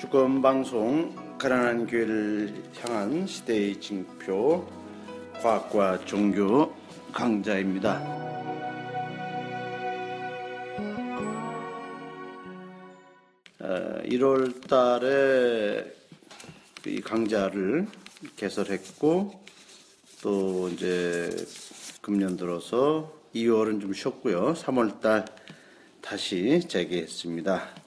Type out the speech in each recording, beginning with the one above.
주권 방송 가난한 교회를 향한 시대의 징표 과학과 종교 강자입니다. 어, 1월 달에 이 강좌를 개설했고 또 이제 금년 들어서 2월은 좀 쉬었고요. 3월 달 다시 재개했습니다.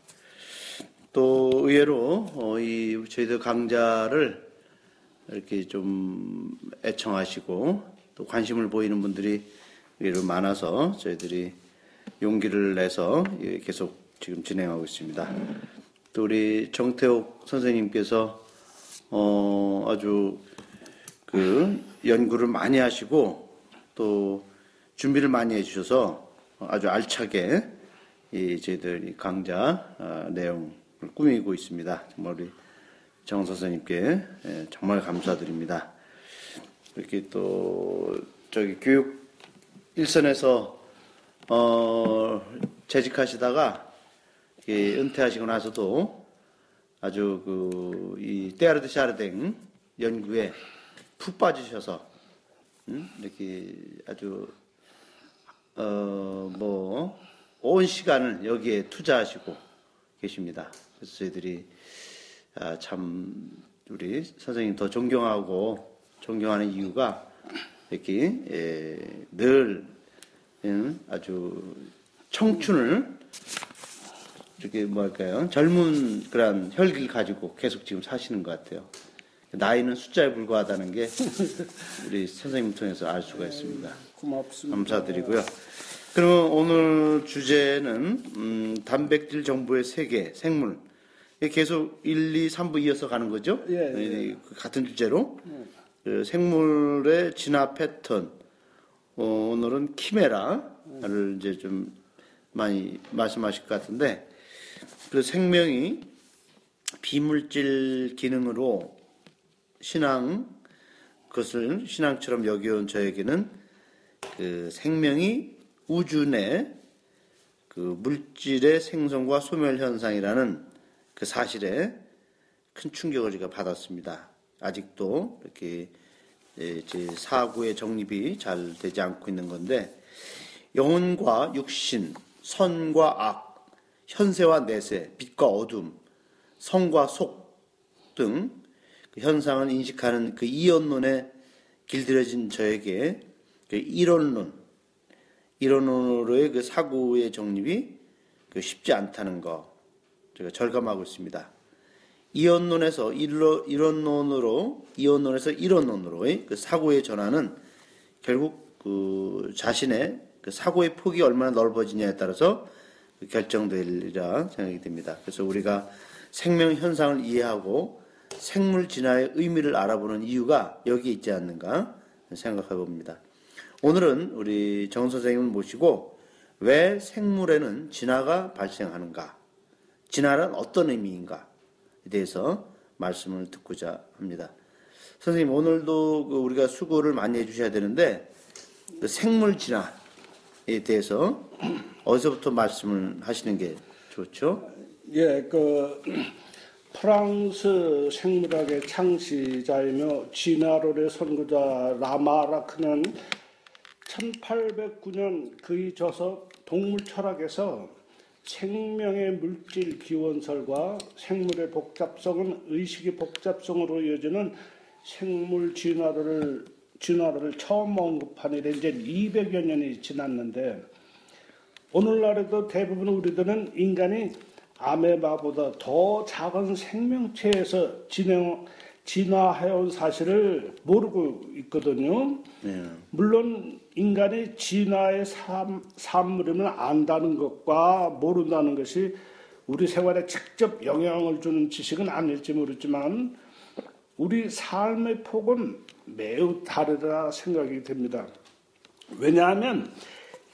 또 의외로 어, 이 저희들 강좌를 이렇게 좀 애청하시고 또 관심을 보이는 분들이 의외로 많아서 저희들이 용기를 내서 예, 계속 지금 진행하고 있습니다. 또 우리 정태옥 선생님께서 어 아주 그 연구를 많이 하시고 또 준비를 많이 해주셔서 아주 알차게 이 저희들 강좌 어, 내용을 꾸미고 있습니다. 정말 우리 정 선생님께 예, 정말 감사드립니다. 이렇게 또 저기 교육 일선에서 어 재직하시다가 은퇴하시고 나서도 아주 그 이 떼아르드 샤르댕 연구에 푹 빠지셔서 음? 이렇게 아주 어 뭐 온 시간을 여기에 투자하시고 계십니다. 그래서 저희들이 아, 참 우리 선생님 더 존경하고 존경하는 이유가 이렇게 예, 늘 음, 아주 청춘을 이렇게 뭐랄까요 젊은 그런 혈기를 가지고 계속 지금 사시는 것 같아요. 나이는 숫자에 불과하다는 게 우리 선생님 통해서 알 수가 있습니다. 고맙습니다. 감사드리고요. 그러면 오늘 주제는 음, 단백질 정보의 세계, 생물. 계속 1, 2, 3부 이어서 가는 거죠? 예, 예. 이 같은 주제로. 그 생물의 진화 패턴. 어, 오늘은 키메라를 이제 좀 많이 말씀하실 것 같은데, 그 생명이 비물질 기능으로 신앙, 그것을 신앙처럼 여겨온 저에게는 그 생명이 우주 내 그 물질의 생성과 소멸 현상이라는 그 사실에 큰 충격을 제가 받았습니다. 아직도 이렇게 제 사고의 정립이 잘 되지 않고 있는 건데 영혼과 육신, 선과 악, 현세와 내세, 빛과 어둠, 성과 속 등 그 현상을 인식하는 그 이언론에 길들여진 저에게 그 이론론, 이론으로의 그 사고의 정립이 그 쉽지 않다는 거 제가 절감하고 있습니다. 이언론에서 이론론으로 이언론에서 이론론으로의 그 사고의 전환은 결국 그 자신의 그 사고의 폭이 얼마나 넓어지냐에 따라서 그 결정되리라 생각이 됩니다. 그래서 우리가 생명 현상을 이해하고 생물 진화의 의미를 알아보는 이유가 여기 있지 않는가 생각해 봅니다. 오늘은 우리 정 선생님을 모시고 왜 생물에는 진화가 발생하는가, 진화는 어떤 의미인가에 대해서 말씀을 듣고자 합니다. 선생님 오늘도 그 우리가 수고를 많이 해주셔야 되는데 그 생물 진화에 대해서 어디서부터 말씀을 하시는 게 좋죠? 예, 그 프랑스 생물학의 창시자이며 진화론의 선구자 라마라크는 1809년 그의 저서 동물 철학에서 생명의 물질 기원설과 생물의 복잡성은 의식의 복잡성으로 이어지는 생물 진화를 진화를 처음 언급한 이래 이제 200여 년이 지났는데 오늘날에도 대부분 우리들은 인간이 아메바보다 더 작은 생명체에서 진행, 진화해온 사실을 모르고 있거든요. 네. 물론 인간이 진화의 삶, 산물임을 안다는 것과 모른다는 것이 우리 생활에 직접 영향을 주는 지식은 아닐지 모르지만 우리 삶의 폭은 매우 다르다 생각이 됩니다. 왜냐하면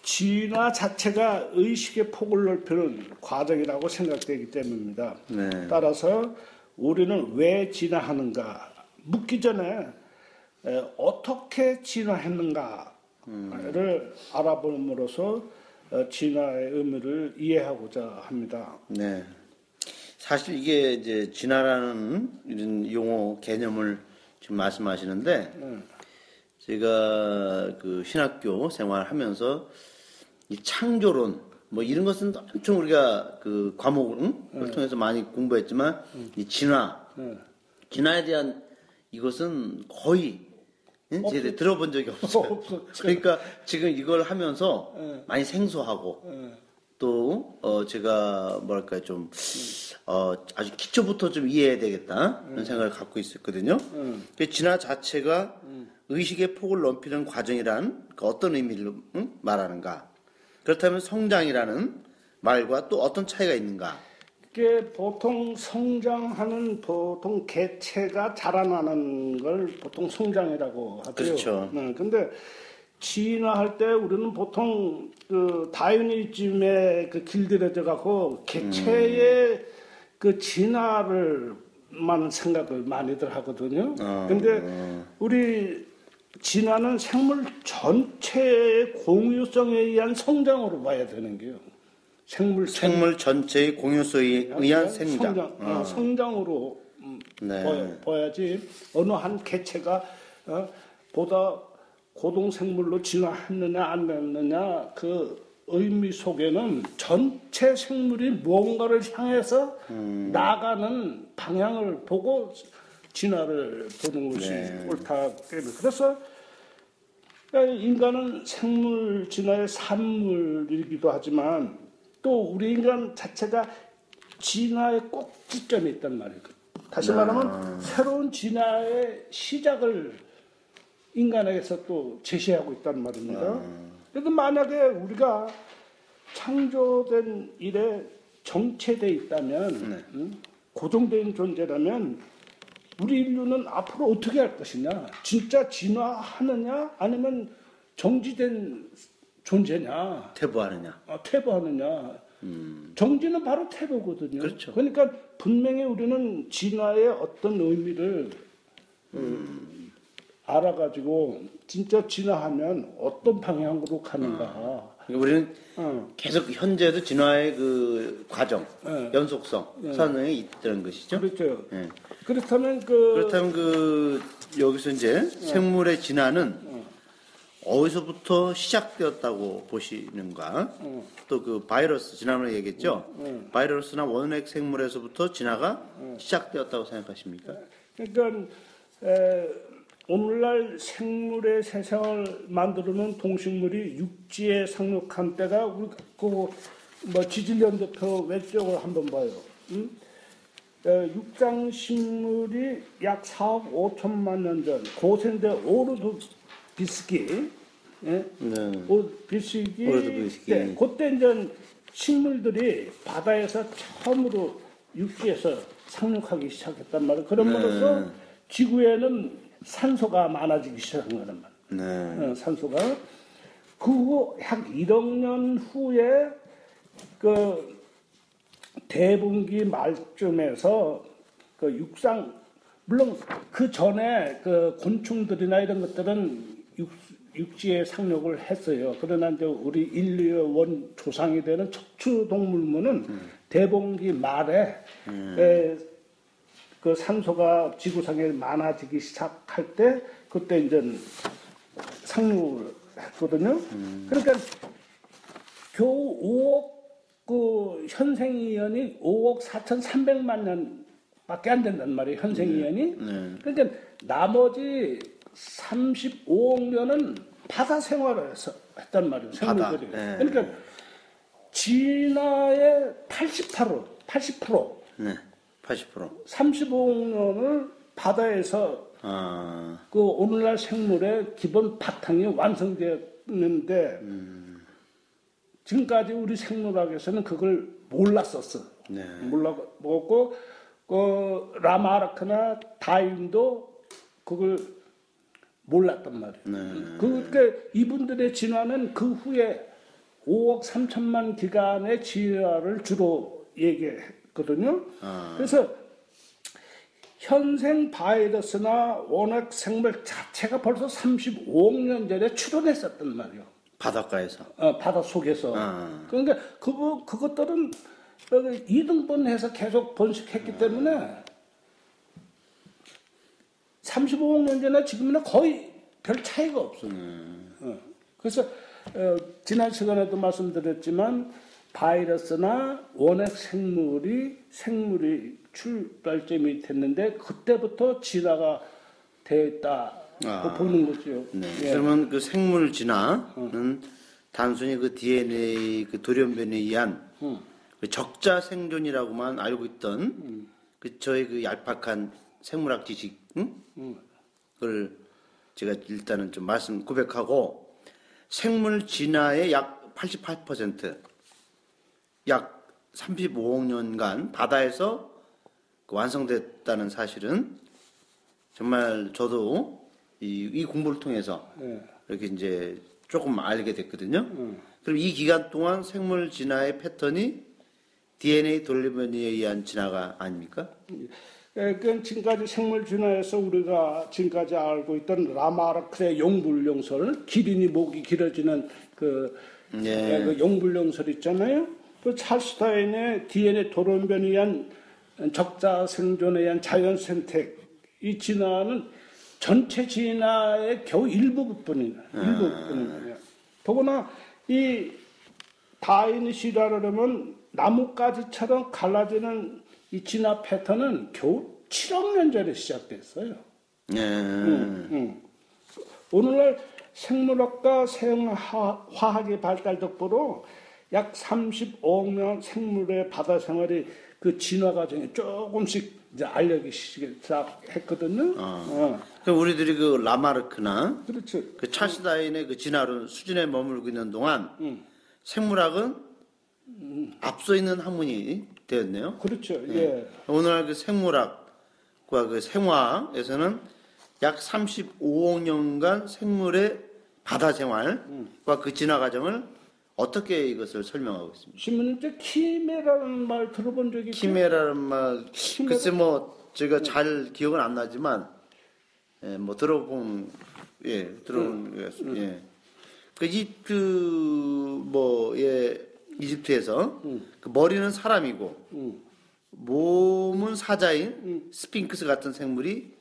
진화 자체가 의식의 폭을 넓히는 과정이라고 생각되기 때문입니다. 네. 따라서 우리는 왜 진화하는가 묻기 전에 에, 어떻게 진화했는가 를 알아봄으로써 어, 진화의 의미를 이해하고자 합니다. 네. 사실 이게 이제 진화라는 이런 용어 개념을 지금 말씀하시는데 음. 제가 그 신학교 생활하면서 이 창조론 뭐 이런 것은 엄청 우리가 그 과목을 통해서 많이 공부했지만 이 진화 음. 진화에 대한 이것은 거의 응? 제가 들어본 적이 없어요. 없어. 그러니까 지금 이걸 하면서 네. 많이 생소하고 음. 또 어, 제가 뭐랄까 좀 어, 아주 기초부터 좀 이해해야 되겠다 이런 생각을 갖고 있었거든요. 음. 그 진화 자체가 의식의 폭을 넓히는 과정이란 그 어떤 의미를 응? 말하는가? 그렇다면 성장이라는 말과 또 어떤 차이가 있는가? 이게 보통 성장하는 보통 개체가 자라나는 걸 보통 성장이라고 하죠. 그렇죠. 네, 근데 진화할 때 우리는 보통 그 다이니즘에 그 길들여져 갖고 개체의 그 진화를 만 생각을 많이들 하거든요. 어, 근데 어. 우리 진화는 생물 전체의 공유성에 의한 성장으로 봐야 되는 게요. 생물 생물 전체의 공유소에 의한 생장. 성장, 어, 어. 성장으로 음, 네. 보여, 보야지 어느 한 개체가 어, 보다 고동 생물로 진화했느냐 안 했느냐 그 의미 속에는 전체 생물이 무언가를 향해서 음. 나가는 방향을 보고 진화를 보는 것이 네. 옳다. 그래서 인간은 생물 진화의 산물이기도 하지만 또 우리 인간 자체가 진화의 꼭지점에 있단 말이에요. 다시 말하면 새로운 진화의 시작을 인간에게서 또 제시하고 있단 말입니다. 그래도 만약에 우리가 창조된 일에 정체돼 있다면 음, 고정된 존재라면 우리 인류는 앞으로 어떻게 할 것이냐? 진짜 진화하느냐? 아니면 정지된 존재냐? 태보하느냐. 아, 퇴보하느냐. 정지는 바로 퇴보거든요. 그렇죠. 러니까 분명히 우리는 진화의 어떤 의미를 음, 알아가지고 진짜 진화하면 어떤 방향으로 가는가. 그러니까 우리는 어. 계속 현재도 진화의 그 과정, 네. 연속성, 선행에 있다는 것이죠. 그렇죠. 예. 그렇다면 그 그렇다면 그 여기서 이제 생물의 진화는 어디서부터 시작되었다고 보시는가? 또그 바이러스 지난번에 얘기했죠. 바이러스나 원핵 생물에서부터 진화가 시작되었다고 생각하십니까? 그러니까 에, 오늘날 생물의 세상을 만들어놓은 동식물이 육지에 상륙한 때가 우리 그뭐 지질연대표 왼쪽을 한번 봐요. 음? 에, 육장 식물이 약 4억 5천만 년 전 고생대 오르드 비스키 예? 네. 오르드 비스기. 때 그때 이제 식물들이 바다에서 처음으로 육지에서 상륙하기 시작했단 말이에요. 그럼으로써 네. 지구에는 산소가 많아지기 시작한 거란 말이에요. 네. 어, 산소가 그 후 약 1억 년 후에 그 대분기 말쯤에서 그 육상 물론 그 전에 그 곤충들이나 이런 것들은 육, 육지에 상륙을 했어요. 그러나 이제 우리 인류의 원 조상이 되는 척추 동물문은 대봉기 말에 에, 그 산소가 지구상에 많아지기 시작할 때 그때 이제 상륙을 했거든요. 그러니까 겨우 5억 그 현생이연이 5억 4,300만 년밖에 안 된단 말이에요. 현생이연이. 네. 그러니까 나머지 35억 년은 바다 생활을 해서 했단 말이에요. 생물들이. 네. 그러니까 진화의 88% 80% 네. 80%. 35억 년을 바다에서 아, 그 오늘날 생물의 기본 바탕이 완성되었는데 지금까지 우리 생물학에서는 그걸 몰랐었어. 네. 몰랐고 그 라마르크나 다윈도 그걸 몰랐단 말이에요. 네. 그러니까 이분들의 진화는 그 후에 5억 3천만 기간의 진화를 주로 얘기했거든요. 아. 그래서 현생 바이러스나 원핵 생물 자체가 벌써 35억 년 전에 출현했었단 말이에요. 바닷가에서. 어, 바다 속에서. 아. 그러니까 그 그것들은 그 이등분해서 계속 번식했기 때문에 35억 년 전에 지금이나 거의 별 차이가 없어요. 어. 그래서 어, 지난 시간에도 말씀드렸지만 바이러스나 원핵 생물이 생물이 출발점이 됐는데 그때부터 진화가 되었다고 아. 보는 거죠. 네. 예. 그러면 그 생물 진화는 단순히 그 DNA 그 돌연변에 의한 음. 그 적자 생존이라고만 알고 있던 그 저의 그 얄팍한 생물학 지식, 응? 음. 그걸 제가 일단은 좀 말씀 고백하고 생물 진화의 약 88%, 약 35억 년간 바다에서 그 완성됐다는 사실은 정말 저도 이, 이 공부를 통해서 예. 이렇게 이제 조금 알게 됐거든요. 음. 그럼 이 기간 동안 생물 진화의 패턴이 DNA 돌리변이에 의한 진화가 아닙니까? 지금까지 생물 진화에서 우리가 지금까지 알고 있던 라마르크의 용불용설, 기린이 목이 길어지는 그, 예. 예, 그 용불용설 있잖아요. 그 찰스타인의 DNA 돌연변에 의한 적자 생존에 의한 자연 선택, 이 진화는 전체 진화의 겨우 일부분이나 일부분이에요. 더구나 이 다인이 실화를 면 나뭇가지처럼 갈라지는 이 진화 패턴은 겨우 7억 년 전에 시작됐어요. 예. 음. 오늘날 생물학과 생화학의 발달 덕분으로 약 35억 명 생물의 바다 생활이 그 진화 과정에 조금씩 이제 알려기 시작했거든요. 어. 그럼 우리들이 그 라마르크나 그렇죠. 그 찰스 다인의 그 진화론 수준에 머물고 있는 동안 음. 생물학은 앞서 있는 학문이 되었네요. 그렇죠. 예. 오늘날 그 생물학과 그 생화에서는 약 35억 년간 생물의 바다 생활과 그 진화 과정을 어떻게 이것을 설명하고 있습니다. 신문에 키메라는 말 들어본 적이? 키메라는 말 키메라? 글쎄 뭐 제가 잘 기억은 안 나지만 예, 뭐 들어본 예 들어본 음. 예. 그 이집트 뭐예 이집트에서 그 머리는 사람이고 음. 몸은 사자인 스핑크스 같은 생물이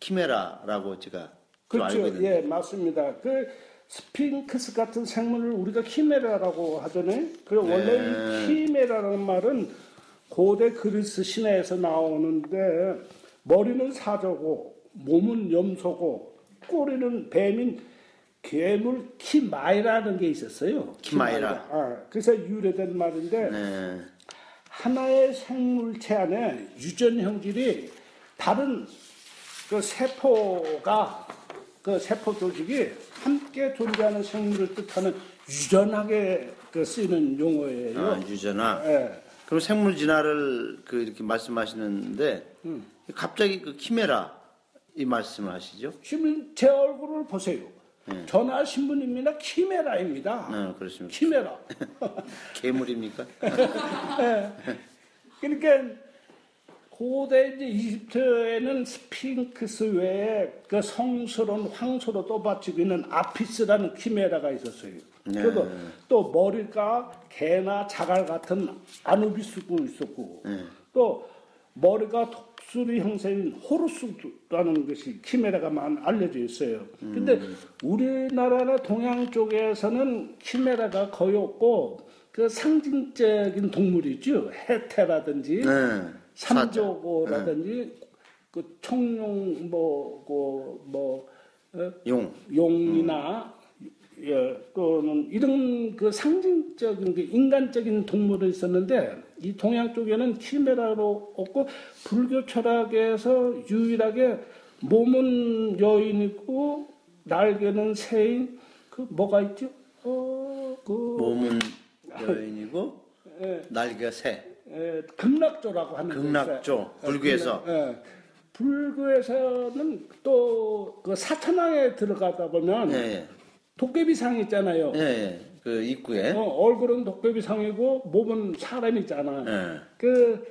키메라라고 제가 좀 알고 그렇죠. 있는데 예, 맞습니다. 그 스핑크스 같은 생물을 우리가 키메라라고 하잖아요. 그 원래 네. 이 키메라라는 말은 고대 그리스 신화에서 나오는데 머리는 사자고 몸은 염소고 꼬리는 뱀인 괴물 키마이라는 게 있었어요. 키마이라. 아, 그래서 유래된 말인데 네. 하나의 생물체 안에 유전 형질이 다른 그 세포가 그 세포 조직이 함께 존재하는 생물을 뜻하는 유전학에 그 쓰이는 용어예요. 아, 유전화. 예. 그럼 생물 진화를 그 이렇게 말씀하시는데 음. 갑자기 그 키메라 이 말씀을 하시죠? 신문 제 얼굴을 보세요. 네. 전화 신문입니다. 키메라입니다. 네, 그렇습니다. 키메라. 괴물입니까? 예. 그러니까 고대 이제 이집트에는 스핑크스 외에 그 성스러운 황소로 떠받치고 있는 아피스라는 키메라가 있었어요. 네. 그리고 또 머리가 개나 자갈 같은 아누비스도 있었고 네. 또 머리가 독수리 형태인 호루스라는 것이 키메라가 많이 알려져 있어요. 근데 우리나라나 동양 쪽에서는 키메라가 거의 없고 그 상징적인 동물이죠. 해태라든지 네. 삼조고라든지 그 청룡 뭐뭐 어, 용. 용이나 예, 또는 이런 그 상징적인 그 인간적인 동물이 있었는데 이 동양 쪽에는 키메라로 없고 불교 철학에서 유일하게 몸은 여인이고 날개는 새인 그 뭐가 있죠? 어 그 몸은 여인이고 예, 날개가 새. 예, 극락조라고 하는 게 극락조, 있어요. 불교에서. 예, 예. 불교에서는 또 그 사천왕에 들어가다 보면 예, 예. 도깨비상 있잖아요. 예, 예. 그 입구에. 어, 얼굴은 도깨비 상이고 몸은 사람이잖아. 예. 그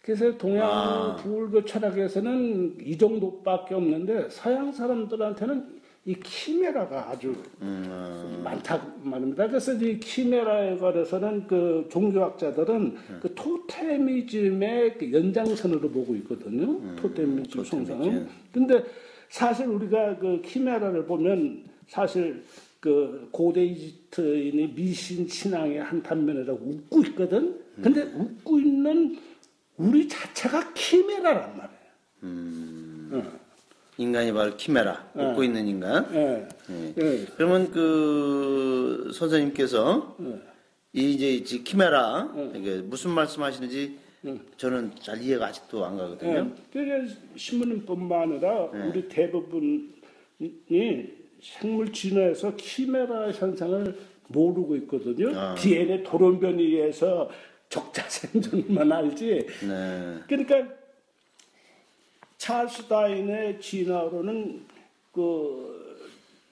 그래서 동양 아. 불교 철학에서는 이 정도밖에 없는데 서양 사람들한테는 이 키메라가 아주 음, 많다 말입니다. 그래서 이 키메라에 관해서는 그 종교학자들은 네. 그 토테미즘의 그 연장선으로 보고 있거든요. 토테미즘 성상. 음, 토테미즘. 근데 사실 우리가 그 키메라를 보면 사실 그 고대 이집트인의 미신 신앙의 한 단면이라고 웃고 있거든. 근데 웃고 있는 우리 자체가 키메라란 말이에요. 인간이 바로 키메라, 웃고 있는 인간. 예. 예. 그러면 그 선생님께서 이 이제 이 키메라 이게 무슨 말씀하시는지 저는 잘 이해가 아직도 안 가거든요. 예. 그게 신문뿐만 아니라 네. 우리 대부분이 생물 진화에서 키메라 현상을 모르고 있거든요. 아. DNA 돌연변이에 의해서 적자 생존만 알지. 네. 그러니까 찰스 다인의 진화로는 그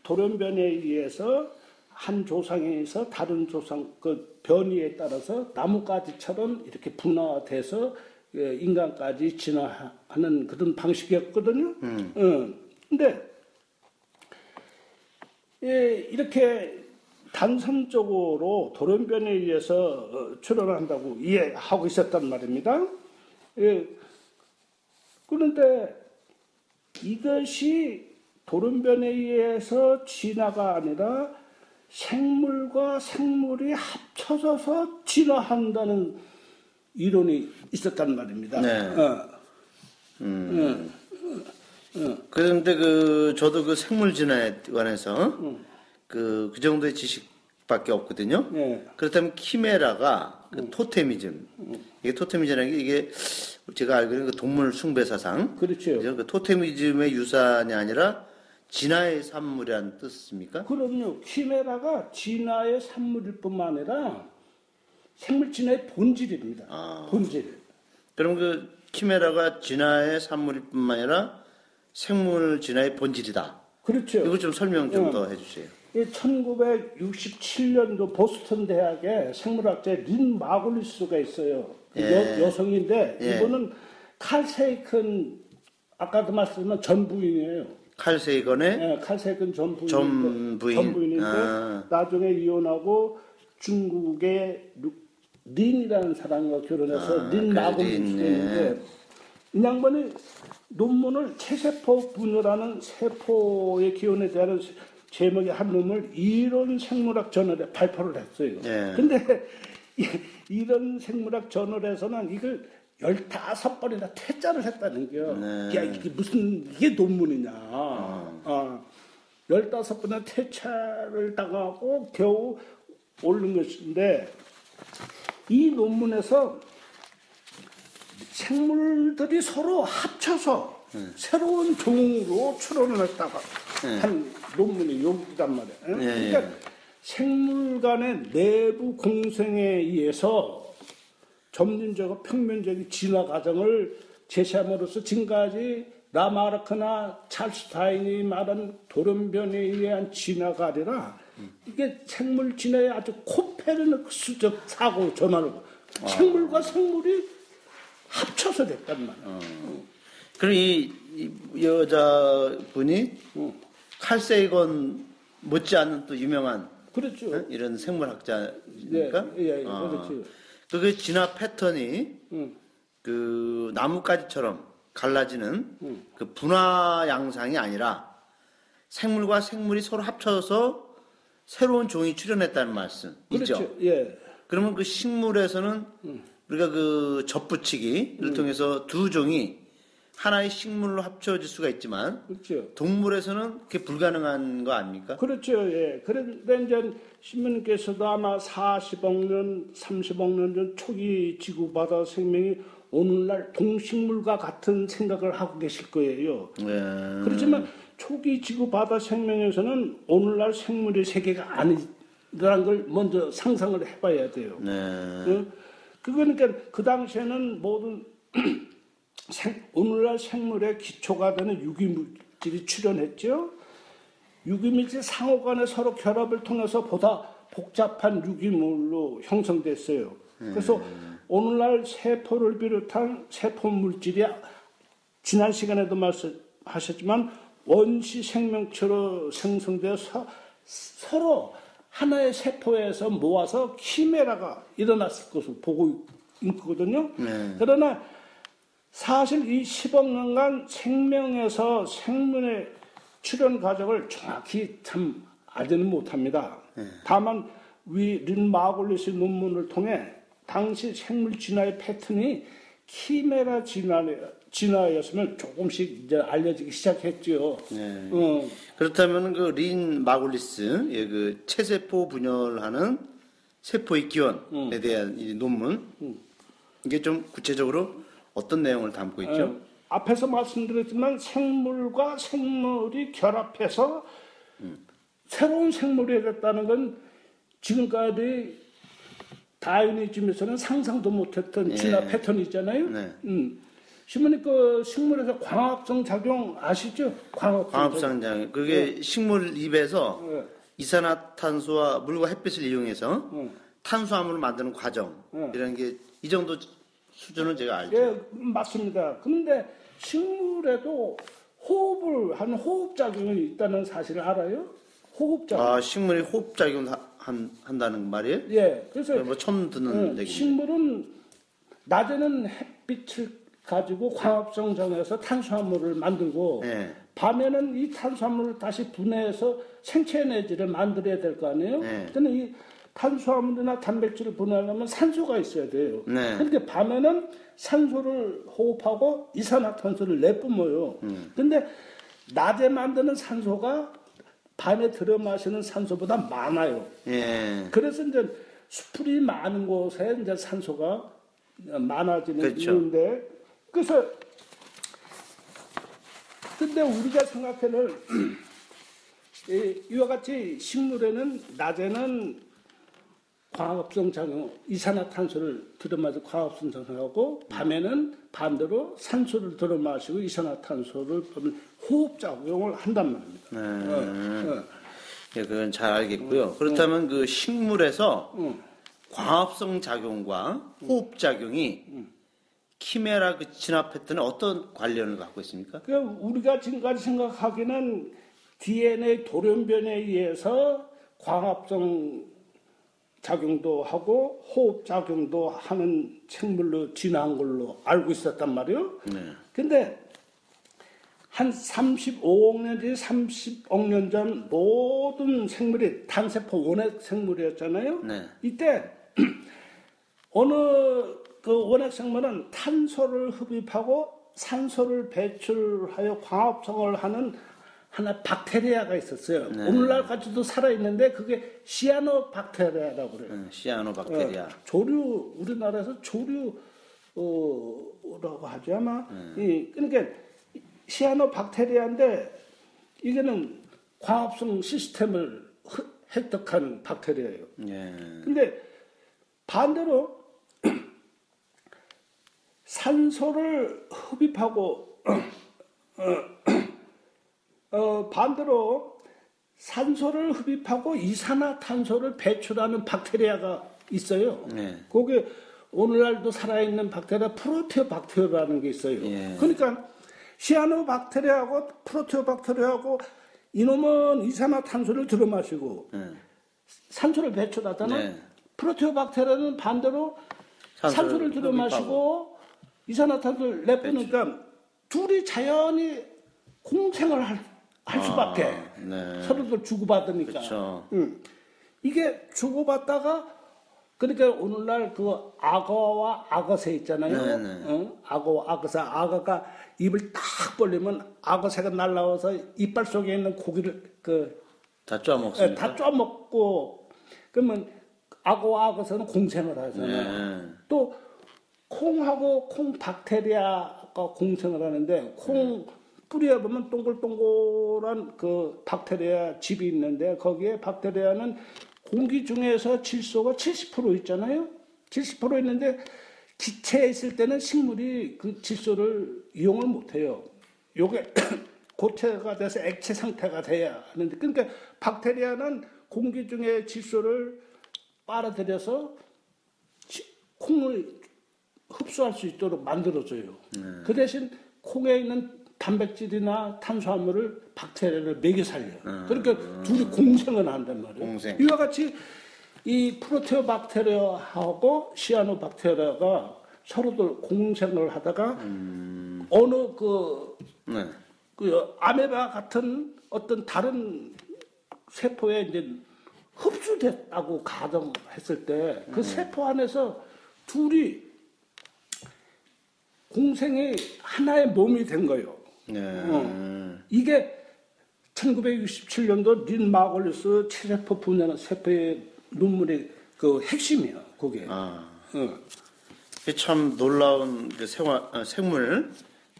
돌연변이에 의해서 한 조상에서 다른 조상 그 변이에 따라서 나뭇가지처럼 이렇게 분화돼서 예, 인간까지 진화하는 그런 방식이었거든요. 음. 근데 예, 이렇게 단선적으로 돌연변이에 의해서 어, 출현한다고 이해하고 있었단 말입니다. 예, 그런데 이것이 돌연변에 의해서 진화가 아니라 생물과 생물이 합쳐져서 진화한다는 이론이 있었단 말입니다. 네. 어. 그런데 그 저도 그 생물 진화에 관해서 그, 그 정도의 지식밖에 없거든요. 네. 그렇다면 키메라가 그 토테미즘 이게 토테미즘이라는 게 이게 제가 알기로는 그 동물 숭배 사상 그렇죠. 그죠? 그 토테미즘의 유산이 아니라 진화의 산물이라는 뜻입니까? 그럼요. 키메라가 진화의 산물일 뿐만 아니라 생물 진화의 본질입니다. 아. 본질. 그럼 그 키메라가 진화의 산물일 뿐만 아니라 생물 진화의 본질이다. 그렇죠. 이거 좀 설명 좀 더 해주세요. 1967년도 보스턴 대학에 생물학자 린 마글리스가 있어요. 그 예. 여, 여성인데 예. 이분은 칼 세이큰 아까도 말씀드린 전 부인이에요. 칼 세이건의 예, 칼 세이큰 전 부인. 전 부인. 전 부인인데 아. 나중에 이혼하고 중국의 루- 린이라는 사람과 결혼해서 아, 린그 마글리스인데 린, 이 양반이 논문을 체세포 분열하는 세포의 기원에 대한 제목의 한 놈을 이론 생물학 저널에 발표를 했어요. 예. 근데 이- 이런 생물학 저널에서는 이걸 15번이나 퇴짜를 했다는 겨. 네. 야, 이게 무슨, 이게 논문이냐. 아. 15번이나 퇴짜를 당하고 겨우 올린 것인데, 이 논문에서 생물들이 서로 합쳐서 새로운 종으로 출원을 했다가 한 논문이 여기단 말이에요. 예, 그러니까 예. 생물 간의 내부 공생에 의해서 점진적으로 평면적인 진화 과정을 제시함으로써 지금까지 라마르크나 찰스 다인이 말한 돌연변에 의한 진화가 아니라 이게 생물 진화의 아주 코페르니쿠스적 사고 전환을 생물과 생물이 합쳐서 됐단 말이야. 그럼 이, 이 여자분이 칼 세이건 못지않은 또 유명한 그렇죠. 어? 이런 생물학자입니까? 예, 예, 예, 아. 그렇죠. 그 진화 패턴이 응. 그 나뭇가지처럼 갈라지는 음. 그 분화 양상이 아니라 생물과 생물이 서로 합쳐서 새로운 종이 출현했다는 말씀이죠. 그렇죠. 예. 그러면 그 식물에서는 음. 우리가 그 접붙이기를 통해서 두 종이 하나의 식물로 합쳐질 수가 있지만 그렇죠. 동물에서는 그게 불가능한 거 아닙니까? 그렇죠. 예. 그런데 이제 신부님께서도 아마 40억 년, 30억 년 전 초기 지구 바다 생명이 오늘날 동식물과 같은 생각을 하고 계실 거예요. 네. 그렇지만 초기 지구 바다 생명에서는 오늘날 생물의 세계가 아니라는 걸 먼저 상상을 해봐야 돼요. 네. 어? 그거니까 그 당시에는 모든 생- 오늘날 생물의 기초가 되는 유기물질이 출현했죠. 유기물질 상호 간에 서로 결합을 통해서 보다 복잡한 유기물로 형성됐어요. 그래서 오늘날 세포를 비롯한 세포 물질이 지난 시간에도 말씀하셨지만 원시 생명체로 생성되어 서 서로 하나의 세포에서 모아서 키메라가 일어났을 것으로 보고 있거든요. 네. 그러나 사실 이 10억 년간 생명에서 생물의 출현 과정을 정확히 참 알지는 못합니다. 다만 위린 마골리스 논문을 통해 당시 생물 진화의 패턴이 키메라 진화, 진화였으면 조금씩 이제 알려지기 시작했죠. 네. 어, 그렇다면 그 린 마골리스 예, 그 체세포 분열하는 세포의 기원에 대한 이 논문 이게 좀 구체적으로 어떤 내용을 담고 있죠? 어, 앞에서 말씀드렸지만 생물과 생물이 결합해서 새로운 생물이 됐다는 건 지금까지 다이니즘에서는 상상도 못했던 진화 패턴이 있잖아요. 네. 음. 신문이 그 식물에서 광합성 작용 아시죠? 광합성. 광합성장 그게 식물 입에서 예. 이산화탄소와 물과 햇빛을 이용해서 응. 탄수화물을 만드는 과정 응. 이런 게 이 정도 수준은 제가 알죠. 예, 맞습니다. 그런데 식물에도 호흡을 하는 호흡 작용이 있다는 사실을 알아요? 호흡 작용. 아 식물이 호흡 작용 한 한다는 말이에요? 예. 그래서 뭐 처음 듣는 어, 얘기입니다. 식물은 낮에는 햇빛을 가지고 광합성 정해서 탄수화물을 만들고 네. 밤에는 이 탄수화물을 다시 분해해서 생체 에너지를 만들어야 될 거 아니에요? 네. 근데 이 탄수화물이나 단백질을 분해하려면 산소가 있어야 돼요. 네. 그런데 밤에는 산소를 호흡하고 이산화탄소를 내뿜어요. 음. 근데 낮에 만드는 산소가 밤에 들어 마시는 산소보다 많아요. 예. 그래서 이제 수풀이 많은 곳에 이제 산소가 많아지는 그렇죠. 이유인데 그래서 근데 우리가 생각해는 이- 이와 같이 식물에는 낮에는 광합성 작용, 이산화탄소를 들어마시고 광합성 작용하고 밤에는 반대로 산소를 들어마시고 이산화탄소를 호흡 작용을 한단 말입니다. 네. 어, 어. 예, 그건 잘 알겠고요. 그렇다면 그 식물에서 응. 광합성 작용과 호흡 작용이 키메라 그 진화 패턴에 어떤 관련을 갖고 있습니까? 그 우리가 지금까지 생각하기는 DNA 돌연변에 의해서 광합성 작용도 하고 호흡 작용도 하는 생물로 진화한 걸로 알고 있었단 말이에요. 네. 근데 한 35억 년 뒤, 30억 년 전 모든 생물이 단세포 원핵 생물이었잖아요. 네. 이때 어느 그 원핵 생물은 탄소를 흡입하고 산소를 배출하여 광합성을 하는 하나 박테리아가 있었어요. 네. 오늘날까지도 살아 있는데 그게 시아노 박테리아라고 그래요. 음, 시아노박테리아. 어, 조류 우리나라에서 조류 어라고 하죠 아마. 이 그러니까 시아노 박테리아인데 이게는 광합성 시스템을 흡- 획득한 박테리아예요. 예. 근데 반대로 산소를 흡입하고 어, 어, 반대로 산소를 흡입하고 이산화탄소를 배출하는 박테리아가 있어요. 네. 거기 오늘날도 살아있는 박테리아 프로테오 박테리아라는 게 있어요. 예. 그러니까 시아노 박테리아하고 프로테오 박테리아하고 이놈은 이산화탄소를 들어 마시고 예. 산소를 배출하잖아. 네. 프로테오 박테리아는 반대로 산소를 산소를, 들어 마시고 이산화탄소를 내뿜으니까 둘이 자연히 공생을 할, 할 수밖에 아, 네. 서로들 주고받으니까. 그렇죠. 응. 이게 주고받다가 그러니까 오늘날 그 악어와 악어새 있잖아요. 네, 네. 응? 악어와 악어새 악어가 입을 딱 벌리면 악어새가 날라와서 이빨 속에 있는 고기를 그다 예, 쪼아먹습니까? 다 쪼먹고 그러면 악어와 악어새는 공생을 하잖아요. 네. 또 콩하고 콩 박테리아가 공생을 하는데 콩 뿌리에 보면 동글동글한 그 박테리아 집이 있는데 거기에 박테리아는 공기 중에서 질소가 70% 있잖아요. 70% 있는데 기체에 있을 때는 식물이 그 질소를 이용을 못 해요. 요게 고체가 돼서 액체 상태가 돼야 하는데 그러니까 박테리아는 공기 중에 질소를 빨아들여서 시- 콩을 흡수할 수 있도록 만들어줘요. 그 대신 콩에 있는 단백질이나 탄수화물을 박테리아를 먹여 살려. 그러니까 둘이 공생을 한단 말이에요. 공생. 이와 같이 이 프로테오 박테리아하고 시아노 박테리아가 서로들 공생을 하다가 어느 그, 네. 그 아메바 같은 어떤 다른 세포에 이제 흡수됐다고 가정했을 때 그 세포 안에서 둘이 공생이 하나의 몸이 된 거예요. 네. 어. 이게 1967년도 린 마골리스 체세포 분해는 세포의 논문의 그 핵심이야, 그게. 아. 어. 참 놀라운 그 생화, 어, 생물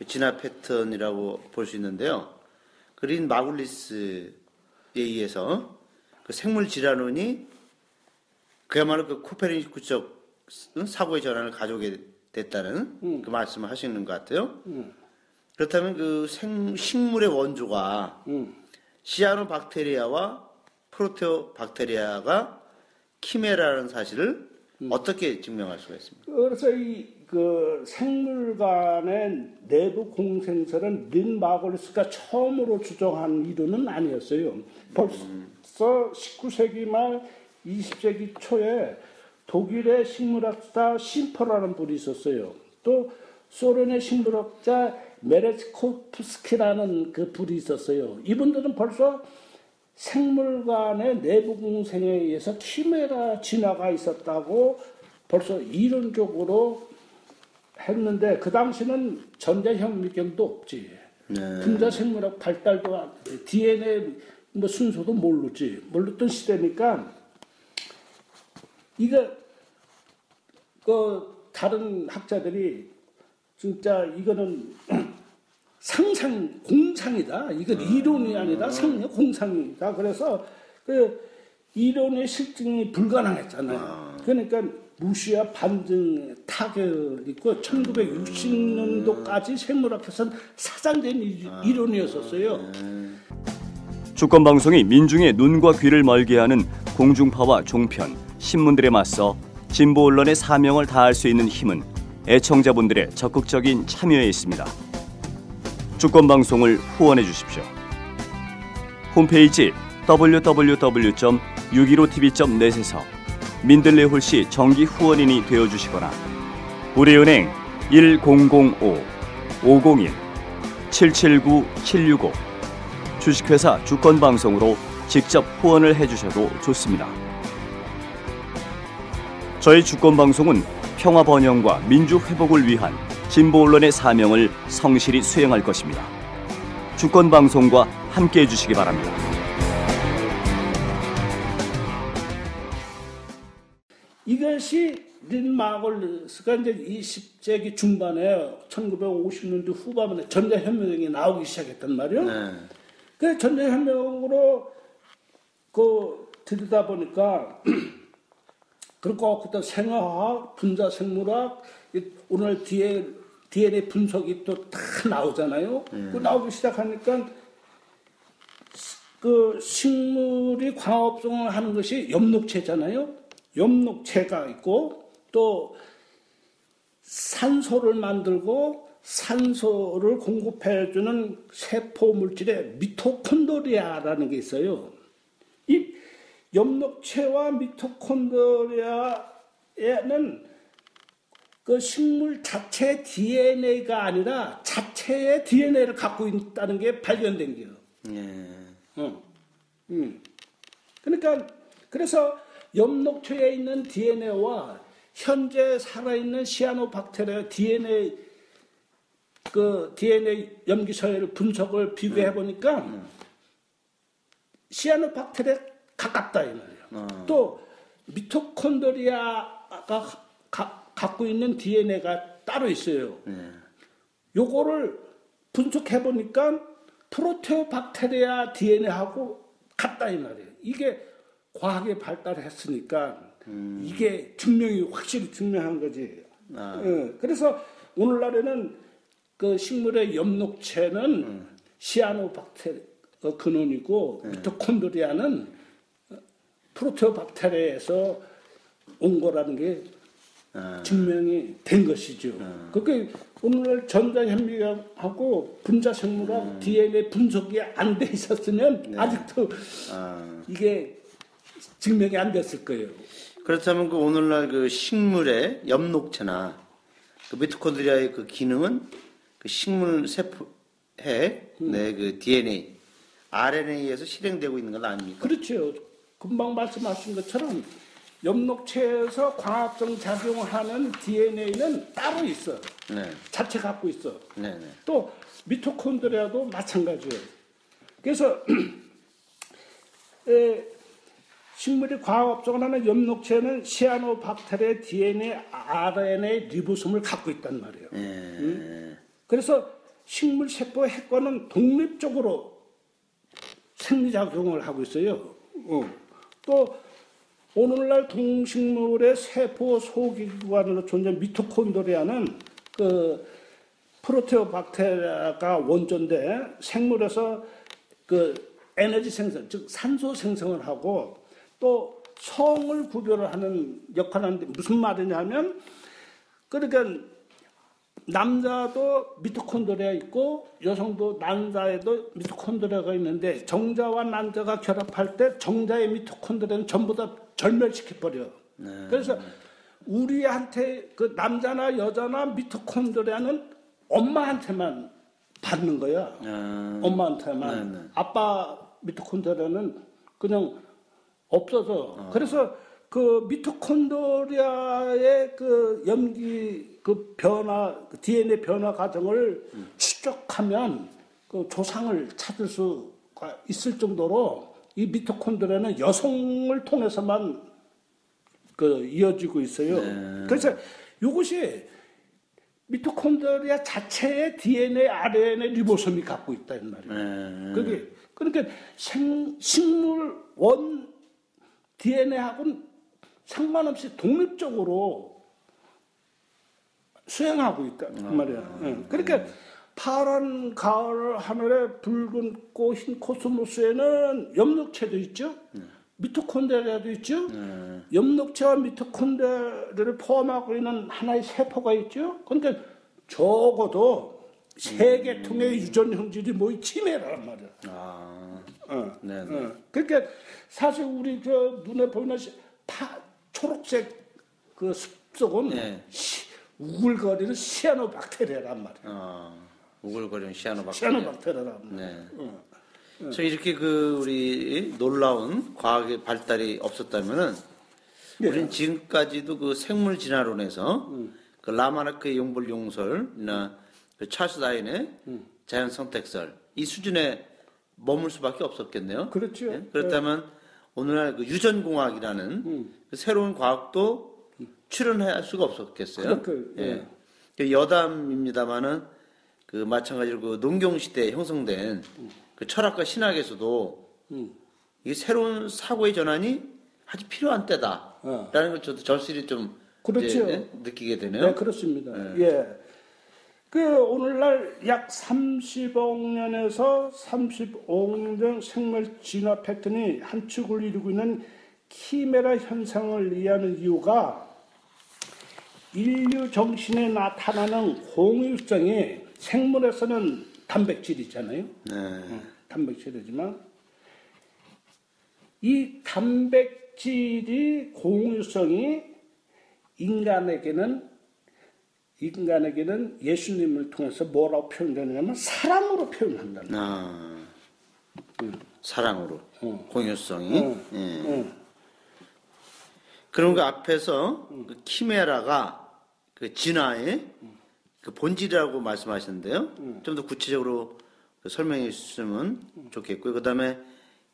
진화 패턴이라고 볼 수 있는데요. 그린 마굴리스에 의해서 그 생물 질환원이 그야말로 그 코페르니쿠스적 사고의 전환을 가져오게 됐다는 그 말씀을 하시는 것 같아요. 그렇다면 그 생, 식물의 원조가 음. 시아노 박테리아와 프로테오 박테리아가 키메라라는 사실을 어떻게 증명할 수가 있습니까? 그래서 이 그 생물 간의 내부 공생설은 린 마골리스가 처음으로 주장한 이론은 아니었어요. 벌써 19세기 말 20세기 초에 독일의 식물학자 심퍼라는 분이 있었어요. 또 소련의 식물학자 메레스코프스키라는 그 분이 있었어요. 이분들은 벌써 생물 간의 내부 공생에 의해서 키메라 진화가 있었다고 벌써 이론적으로 했는데 그 당시는 전자현미경도 없지. 네. 분자 생물학 발달도 안- DNA 뭐 순서도 모르지. 몰랐던 시대니까 이거 그 다른 학자들이 진짜 이거는 상상 공상이다. 이건 이론이 아니라 상 공상이다. 그래서 그 이론의 실증이 불가능했잖아요. 그러니까 무시와 반증 타결 있고 1960년도까지 생물학에서는 사장된 이- 이론이었었어요. 주권 방송이 민중의 눈과 귀를 멀게 하는 공중파와 종편, 신문들에 맞서 진보 언론의 사명을 다할 수 있는 힘은 애청자분들의 적극적인 참여에 있습니다. 주권 방송을 후원해 주십시오. 홈페이지 www.615tv.net에서 민들레 홀씨 정기 후원인이 되어 주시거나 우리은행 1005 501 779 765 주식회사 주권방송으로 직접 후원을 해주셔도 좋습니다. 저희 주권방송은 평화 번영과 민주 회복을 위한 진보 언론의 사명을 성실히 수행할 것입니다. 주권방송과 함께 해 주시기 바랍니다. 이것이 린 마골리스가 이제 20세기 중반에 1950년대 후반에 전자현명이 나오기 시작했단 말이에요. 네. 그 전자현명으로 그 들이다 보니까 그리고 그때 생화학, 분자 생물학, 이 오늘 뒤에 DNA 분석이 또 다 나오잖아요. 그 나오기 시작하니까 그 식물이 광합성을 하는 것이 엽록체잖아요. 엽록체가 있고 또 산소를 만들고 산소를 공급해주는 세포 물질의 미토콘드리아라는 게 있어요. 이 엽록체와 미토콘드리아에는 그 식물 자체 DNA가 아니라 자체의 DNA를 갖고 있다는 게 발견된 게요. 예. 어. 음. 그러니까 그래서 엽록체에 있는 DNA와 현재 살아있는 시아노박테리아 DNA 그 DNA 염기 서열 분석을 비교해 보니까 시아노박테리아 가깝다 이 말이에요. 또 미토콘드리아가 가- 갖고 있는 DNA가 따로 있어요. 요거를 분석해 보니까 프로테오박테리아 DNA하고 같다 이 말이에요. 이게 과학이 발달했으니까 이게 증명이 확실히 증명한 거지. 아. 예, 그래서 오늘날에는 그 식물의 엽록체는 시아노박테리아 근원이고 미토콘드리아는 프로테오 박테리아에서 온 거라는 게 아. 증명이 된 것이죠. 그게 오늘날 전자현미학하고 분자생물학 음. DNA 분석이 안 돼 있었으면 네. 아직도 아. 이게 증명이 안 됐을 거예요. 그렇다면 그 오늘날 그 식물의 엽록체나 그 미토콘드리아의 그 기능은 그 식물 세포의 네, 그 DNA, RNA에서 실행되고 있는 건 아닙니까? 그렇죠. 금방 말씀하신 것처럼 엽록체에서 광합성 작용하는 DNA는 따로 있어. 네, 자체 갖고 있어. 네, 네. 또 미토콘드리아도 마찬가지예요. 그래서 에, 식물이 과학업종을 하는 엽록체는 시아노박테리아 DNA, RNA, 리보솜을 갖고 있단 말이에요. 예. 그래서 식물 세포 핵과는 독립적으로 생리작용을 하고 있어요. 어. 또 오늘날 동식물의 세포 소기관으로 존재하는 미토콘드리아는 그 프로테오박테리아가 원조인데 생물에서 그 에너지 생성, 즉 산소 생성을 하고 또 성을 구별을 하는 역할을 하는데 무슨 말이냐면 그러니까 남자도 미토콘드리아 있고 여성도 난자에도 미토콘드리아가 있는데 정자와 난자가 결합할 때 정자의 미토콘드리아는 전부 다 절멸시켜 버려. 그래서 우리한테 그 남자나 여자나 미토콘드리아는 엄마한테만 받는 거야. 아, 엄마한테만. 네, 네. 아빠 미토콘드리아는 그냥 없어져. 그래서 그 미토콘드리아의 그 염기 그 변화, 그 DNA 변화 과정을 추적하면 그 조상을 찾을 수가 있을 정도로 이 미토콘드리아는 여성을 통해서만 그 이어지고 있어요. 그래서 이것이 미토콘드리아 자체의 DNA, RNA, 리보솜이 갖고 있다 는 말이에요. 네. 그게 그러니까 생, 식물 원 DNA하고는 상관없이 독립적으로 수행하고 있다 그 말이야. 예. 그러니까 파란 가을 하늘에 붉은 꽃, 흰 코스모스에는 엽록체도 있죠. 미토콘드리아도 있죠. 엽록체와 미토콘드리아를 포함하고 있는 하나의 세포가 있죠. 그러니까 적어도 세 개통의 유전 형질이 모이 치매란 말이야. 아, 어. 네, 네. 어. 그러니까 사실 우리 저 눈에 보이는 시- 파 초록색 그 숲속은 네. 시- 우글거리는 시아노박테리아란 말이야. 아, 우글거리는 시아노박테리아. 시아노박테리아란 말이야. 네. 어. 저 이렇게 그 우리 놀라운 과학의 발달이 없었다면은 네. 우리는 지금까지도 그 생물 진화론에서 그 라마르크의 용불 용설이나 그 찰스 다인의 자연 선택설 이 수준에 머물 수밖에 없었겠네요. 그렇죠. 예? 그렇다면 오늘날 그 유전공학이라는 그 새로운 과학도 출연할 수가 없었겠어요. 그- 그- 예. 그 여담입니다만은 그 마찬가지로 그 농경 시대에 형성된 그 철학과 신학에서도 음. 이 새로운 사고의 전환이 아주 필요한 어. 때다라는 걸 저도 절실히 좀 그렇죠. 예, 느끼게 되네요. 네, 그렇습니다. 예. 그 오늘날 약 30억 년에서 35억 년 생물 진화 패턴이 한 축을 이루고 있는 키메라 현상을 이해하는 이유가 인류 정신에 나타나는 공유성이 생물에서는 단백질이잖아요. 네. 단백질이지만 이 단백질이 공유성이 인간에게는 인간에게는 예수님을 통해서 뭐라고 표현되느냐면 사랑으로 표현한다. 아, 사랑으로 어. 공유성이. 어. 예. 응. 그런 그 앞에서 그 키메라가 그 진화의 그 본질이라고 말씀하셨는데요. 좀더 구체적으로 그 설명해 주시면 좋겠고요. 그 다음에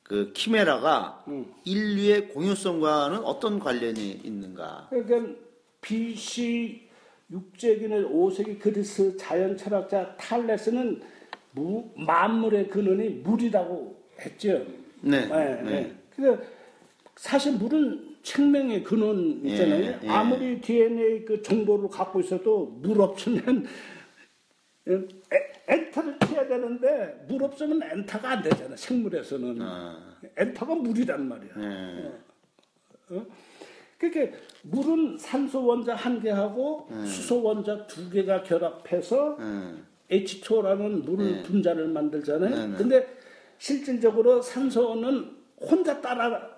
그 키메라가 인류의 공유성과는 어떤 관련이 있는가? 그러니까 BC 6세기는 5세기 그리스 자연 철학자 탈레스는 무- 만물의 근원이 물이라고 했죠. 네. 네, 네. 네. 그래서 사실 물은 생명의 근원이잖아요. 예, 예. 아무리 DNA 그 정보를 갖고 있어도 물 없으면 에- 엔터를 쳐야 되는데 물 없으면 엔터가 안 되잖아. 생물에서는 아. 엔터가 물이란 말이야. 네. 그러니까 물은 산소 원자 한 개하고 수소 원자 두 개가 결합해서 음. H2O라는 물 분자를 만들잖아요. 근데 실질적으로 산소는 혼자 따라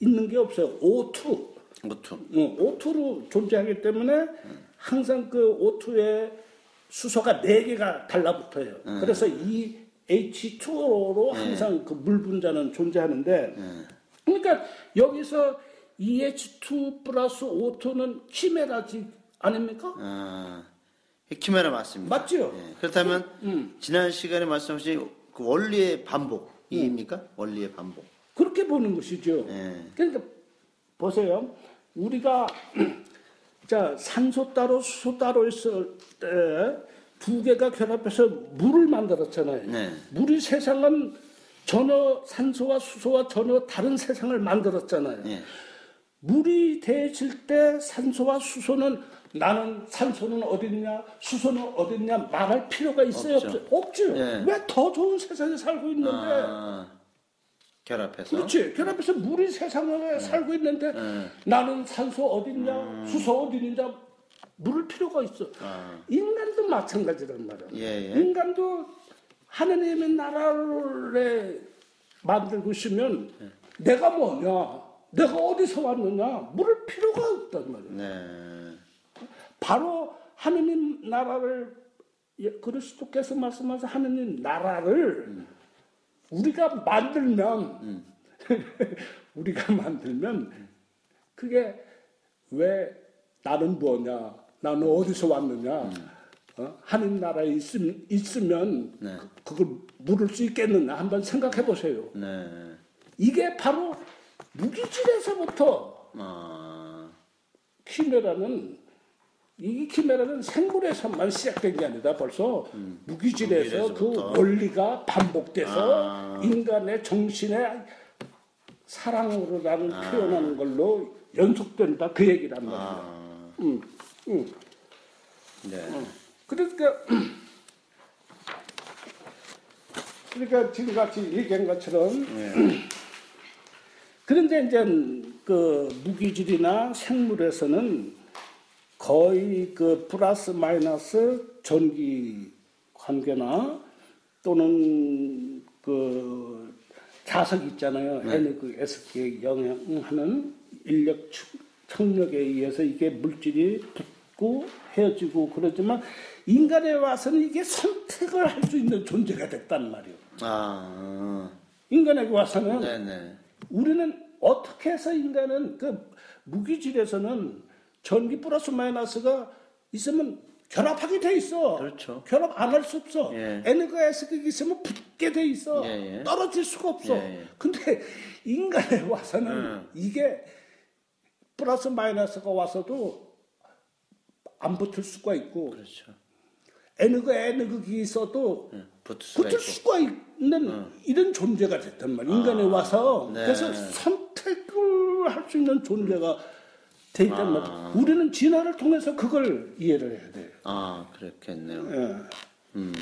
있는 게 없어요. O2. 오투. 어, O2로 존재하기 때문에 항상 그 O2에 수소가 네개가 달라붙어요. 그래서 이 H2O로 항상 그물 분자는 존재하는데 그러니까 여기서 EH2 플러스 O2는 키메라지 아닙니까? 아, 키메라 맞습니다. 맞죠? 예. 그렇다면 지난 시간에 말씀하신 그 원리의 반복입니까? 원리의 반복. 보는 것이죠. 예. 그러니까 보세요. 우리가 자 산소 따로 수소 따로 있을 때 두 개가 결합해서 물을 만들었잖아요. 네. 물이 세상은 전혀 산소와 수소와 전혀 다른 세상을 만들었잖아요. 예. 물이 대해질 때 산소와 수소는 나는 산소는 어딨냐 수소는 어딨냐 말할 필요가 있어요 없죠. 없죠? 없죠. 예. 왜더 좋은 세상에 살고 있는데 아, 결합해서. 그렇지. 결합해서 물이 세상에 살고 있는데 네. 나는 산소 어딨냐, 수소 어딨냐 물을 필요가 있어. 아. 인간도 마찬가지란 말이야. 예, 예. 인간도 하느님의 나라를 만들고 있으면 네. 내가 뭐냐, 내가 어디서 왔느냐 물을 필요가 없단 말이야. 네. 바로 하느님 나라를 예, 그리스도께서 말씀하신 하느님 나라를 우리가 만들면 우리가 만들면 그게 왜 나는 뭐냐 나는 어디서 왔느냐 어? 하느님 나라에 있음, 있으면 네. 그, 그걸 물을 수 있겠느냐 한번 생각해 보세요 네. 이게 바로 무기질에서부터 아, 키메라는 이 키메라는 생물에서만 시작된 게 아니다. 벌써 무기질에서 그 무기질에서부터. 원리가 반복돼서 아. 인간의 정신의 사랑으로 나를 표현하는 걸로 연속된다. 그 얘기란 말이야. 아, 응, 응. 네. 그러니까 그러니까 지금 같이 얘기한 것처럼 네. 그런데 이제 그 무기질이나 생물에서는 거의 그 플러스 마이너스 전기 관계나 또는 그 자석 있잖아요. N 그 S에 영향하는 인력 축- 청력에 의해서 이게 물질이 붙고 헤어지고 그러지만 인간에 와서는 이게 선택을 할 수 있는 존재가 됐단 말이에요. 아, 인간에게 와서는 네네. 우리는 어떻게 해서 인간은 그 무기질에서는 전기 플러스 마이너스가 있으면 결합하게 돼 있어. 그렇죠. 결합 안 할 수 없어. 예. N과 S가 있으면 붙게 돼 있어. 예, 예. 떨어질 수가 없어. 예, 예. 근데 인간에 와서는 음. 이게 플러스 마이너스가 와서도 안 붙을 수가 있고 그렇죠. N과 N극이 있어도 예, 붙을 수가 붙을. 수가 있는 이런 존재가 됐단 말이야. 인간에 와서. 네. 그래서 선택을 할 수 있는 존재가 돼 있단 아. 말이야. 우리는 진화를 통해서 그걸 이해를 해야 돼요. 아, 그렇겠네요. 예. 음.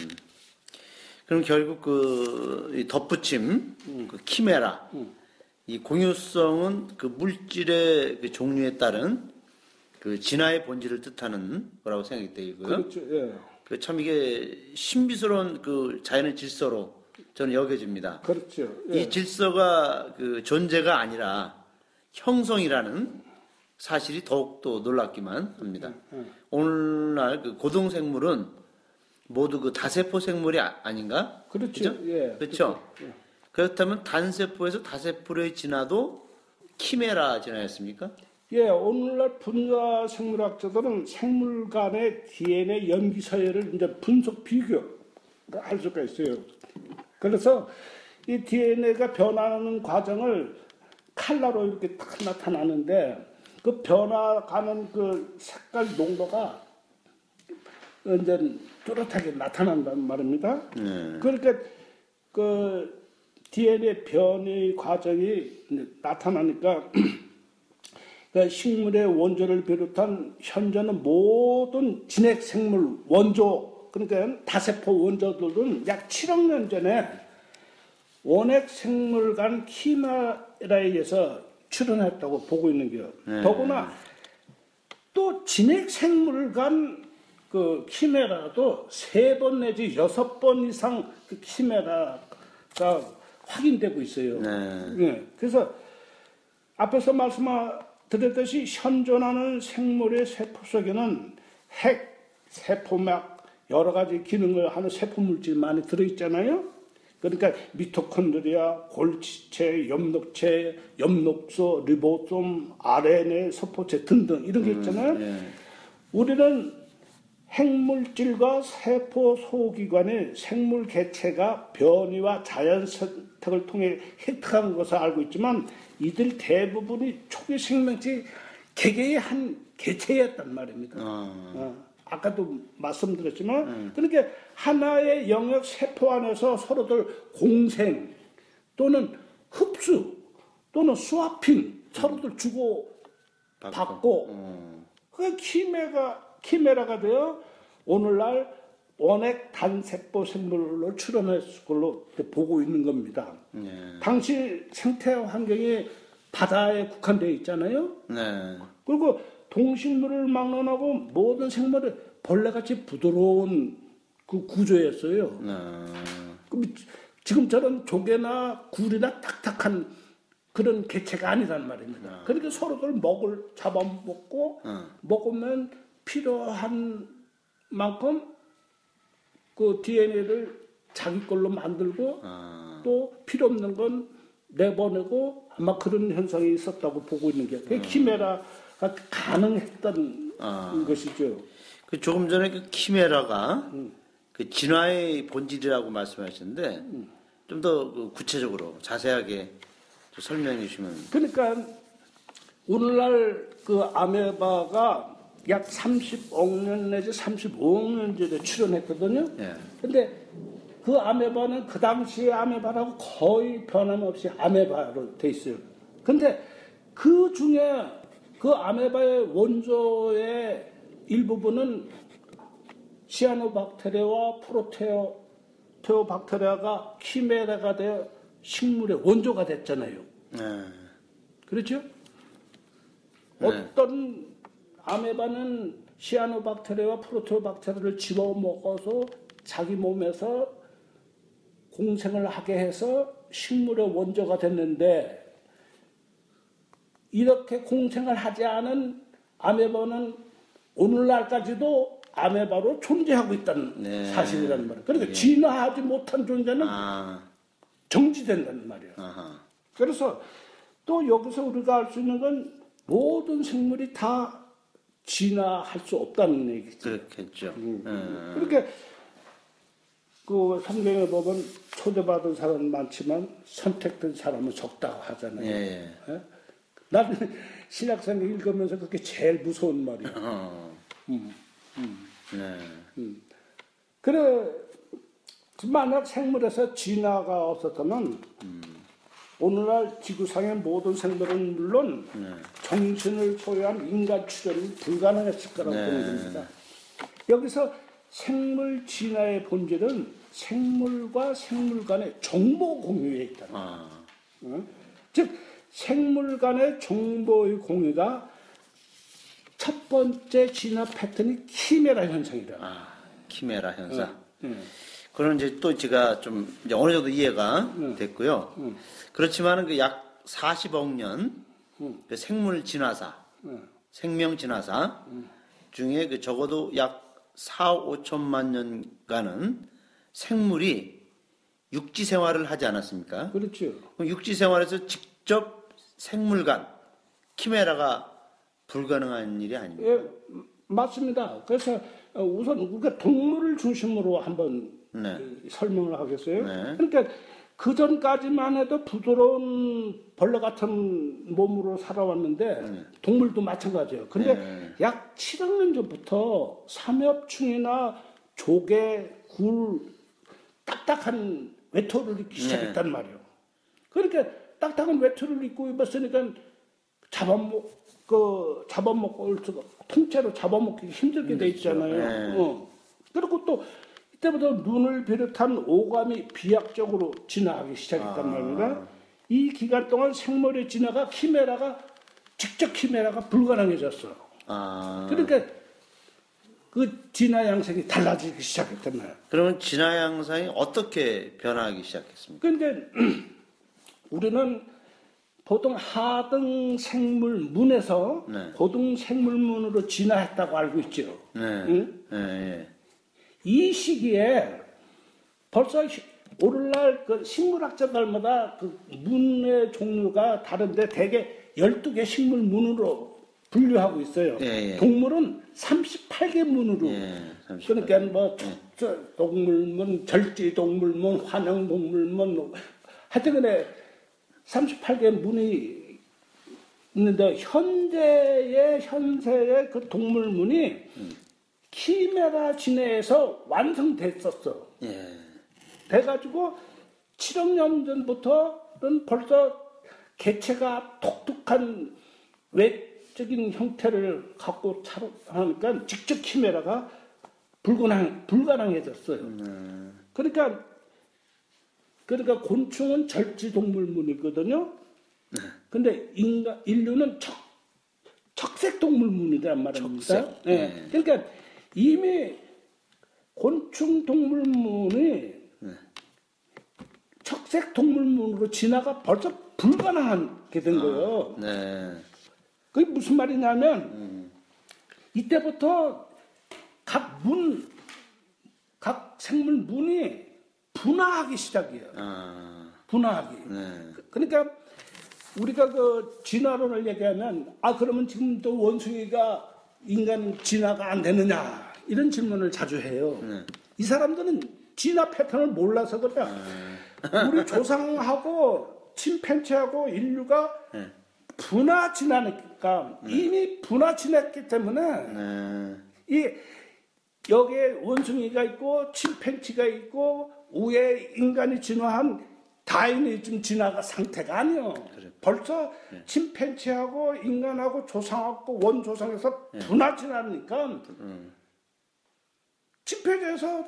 그럼 결국 그, 이 덧붙임, 그 키메라, 이 공유성은 그 물질의 그 종류에 따른 그 진화의 본질을 뜻하는 거라고 생각이 되고요. 그렇죠. 예. 그 참 이게 신비스러운 그 자연의 질서로 저는 여겨집니다. 그렇죠. 예. 이 질서가 그 존재가 아니라 형성이라는 사실이 더욱더 놀랍기만 합니다. 오늘날 그 고동생물은 모두 그 다세포 생물이 아, 닌가 그렇죠. 예. 그렇죠. 그렇다면 단세포에서 다세포의 진화도 키메라 진화였습니까? 예, 오늘날 분자 생물학자들은 생물 간의 DNA 연기 서열을 이제 분석 비교할 수가 있어요. 그래서 이 DNA가 변화하는 과정을 칼라로 이렇게 딱 나타나는데 그 변화가는 그 색깔 농도가 이제 뚜렷하게 나타난단 말입니다. 네. 그러니까 그 DNA 변이 과정이 나타나니까 그 식물의 원조를 비롯한 현존의 모든 진핵 생물 원조 그러니까 다세포 원조들은 약 7억 년 전에 원핵 생물 간 키메라에 의해서 출현했다고 보고 있는 게요. 네. 더구나 또 진액 생물간 그 키메라도 세 번 내지 여섯 번 이상 그 키메라가 확인되고 있어요. 네. 예, 그래서 앞에서 말씀드렸듯이 현존하는 생물의 세포 속에는 핵, 세포막 여러 가지 기능을 하는 세포 물질이 많이 들어있잖아요. 그러니까 미토콘드리아, 골지체, 엽록체, 엽록소, 리보솜, RNA, 서포체 등등 이런 게 있잖아요. 예. 우리는 핵물질과 세포 소기관의 생물 개체가 변이와 자연 선택을 통해 획득한 것을 알고 있지만 이들 대부분이 초기 생명체 개개의 한 개체였단 말입니다. 어. 어, 아까도 말씀드렸지만 그러니까 하나의 영역 세포 안에서 서로들 공생 또는 흡수 또는 스와핑 서로들 주고 받고 어. 그 키메가 키메라가 되어 오늘날 원액 단세포 생물로 출현했을 걸로 보고 있는 겁니다. 예. 당시 생태 환경이 바다에 국한되어 있잖아요. 네. 그리고 동식물을 막론하고 모든 생물이 벌레같이 부드러운 그 구조였어요. 네. 그럼 지금처럼 조개나 굴이나 딱딱한 그런 개체가 아니란 말입니다. 그러니까 서로들 먹을 잡아먹고 어. 먹으면 필요한 만큼 그 DNA를 자기 걸로 만들고 아. 또 필요 없는 건 내보내고 아마 그런 현상이 있었다고 보고 있는 게 그게 키메라가 가능했던 아. 것이죠. 그 조금 전에 그 키메라가 그 진화의 본질이라고 말씀하셨는데 좀 더 구체적으로 자세하게 좀 설명해 주시면 그러니까 오늘날 그 아메바가 약 30억 년 내지 35억 년 전에 출현했거든요. 예. 근데 그 아메바는 그 당시의 아메바라고 거의 변함없이 아메바로 돼 있어요. 근데 그 중에 그 아메바의 원조의 일부분은 시아노박테리아와 프로테오 테오박테리아가 키메라가 되어 식물의 원조가 됐잖아요. 네. 그렇죠? 네. 어떤 아메바는 시아노박테리아와 프로테오박테리아를 집어 먹어서 자기 몸에서 공생을 하게 해서 식물의 원조가 됐는데 이렇게 공생을 하지 않은 아메바는 오늘날까지도 아메바로 존재하고 있다는 네. 사실이라는 말이에요. 그러니까 예. 진화하지 못한 존재는 아. 정지된다는 말이에요. 아하. 그래서 또 여기서 우리가 알 수 있는 건 모든 생물이 다 진화할 수 없다는 얘기죠. 그렇겠죠. 음. 예. 그렇게 그 성경에 보면 초대받은 사람은 많지만 선택된 사람은 적다고 하잖아요. 예, 예. 예? 나는 신약성경 읽으면서 그게 제일 무서운 말이야. 어. 음. 네. 그래 만약 생물에서 진화가 없었다면 오늘날 지구상의 모든 생물은 물론 네. 정신을 소유한 인간 출현이 불가능했을 거라고 네. 보는 겁니다. 여기서 생물 진화의 본질은 생물과 생물 간의 정보 공유에 있다. 아. 어? 즉 생물 간의 정보의 공유가 첫 번째 진화 패턴이 키메라 현상이다. 아. 키메라 현상. 음. 그런 이제 또 제가 좀 이제 어느 정도 이해가 됐고요. 그렇지만은 그 약 40억 년 그 생물 진화사, 생명 진화사 중에 그 적어도 약 4, 5천만 년간은 생물이 육지 생활을 하지 않았습니까? 그렇죠. 그럼 육지 생활에서 직접 생물 간 키메라가 불가능한 일이 아닙니다. 예, 음, 맞습니다. 그래서 어, 우선 우리가 동물을 중심으로 한번 네. 이, 설명을 하겠어요. 네. 그러니까 그 전까지만 해도 부드러운 벌레 같은 몸으로 살아왔는데 동물도 마찬가지예요. 근데 네. 약 7억 년 전부터 삼엽충이나 조개, 굴 딱딱한 외토를 입기 시작했단 말이에요. 그러니까 딱딱한 외투를 입고 입었으니까 잡아먹 그 잡아먹고 올 수가 통째로 잡아먹기 힘들게 돼 있잖아요. 네. 어. 그리고 또 이때부터 눈을 비롯한 오감이 비약적으로 진화하기 시작했단 아. 말입니다. 이 기간 동안 생물의 진화가 키메라가 직접 키메라가 불가능해졌어. 아. 그러니까 그 진화 양상이 달라지기 시작했단 말이야. 그러면 진화 양상이 어떻게 변하기 시작했습니까? 근데 우리는 보통 하등 생물문에서 네. 고등 생물문으로 진화했다고 알고 있죠. 네. 응? 예, 예. 이 시기에 벌써 시- 오늘날 그 식물학자들마다 그 문의 종류가 다른데 대개 12개 식물 문으로 분류하고 있어요. 예, 예. 동물은 38개 문으로. 예, 38. 그러니까 뭐 척- 동물문, 절지 동물문, 환영 동물문 뭐 하여튼 간에 38개 문이 있는데 현재의 현세의 그 동물문이 키메라 진해에서 완성됐었어. 예. 돼가지고 7억 년 전부터는 벌써 개체가 독특한 외적인 형태를 갖고 차로 하니까 직접 키메라가 불가능, 불가능해졌어요. 그러니까, 그러니까 곤충은 절지 동물문이거든요. 근데 인간, 인류는 척, 척색 동물문이란 말입니다. 척색, 예. 네. 그러니까 이미 곤충 동물문이 척색 동물문으로 진화가 벌써 불가능하게 된 거예요. 네. 그게 무슨 말이냐면 이때부터 각 문, 각 생물 문이 분화하기 시작해요. 아. 분화하기. 네. 그러니까 우리가 그 진화론을 얘기하면 아 그러면 지금 또 원숭이가 인간 진화가 안 되느냐 이런 질문을 자주 해요. 네. 이 사람들은 진화 패턴을 몰라서 그래. 우리 조상하고 침팬지하고 인류가 네. 분화 진화니까 이미 분화 진화했기 때문에 네. 이 여기에 원숭이가 있고 침팬지가 있고 위에 인간이 진화한 다이니즘 진화가 상태가 아니요. 벌써 침팬지하고 인간하고 조상하고 원조상에서 분화 진화니까 침팬지에서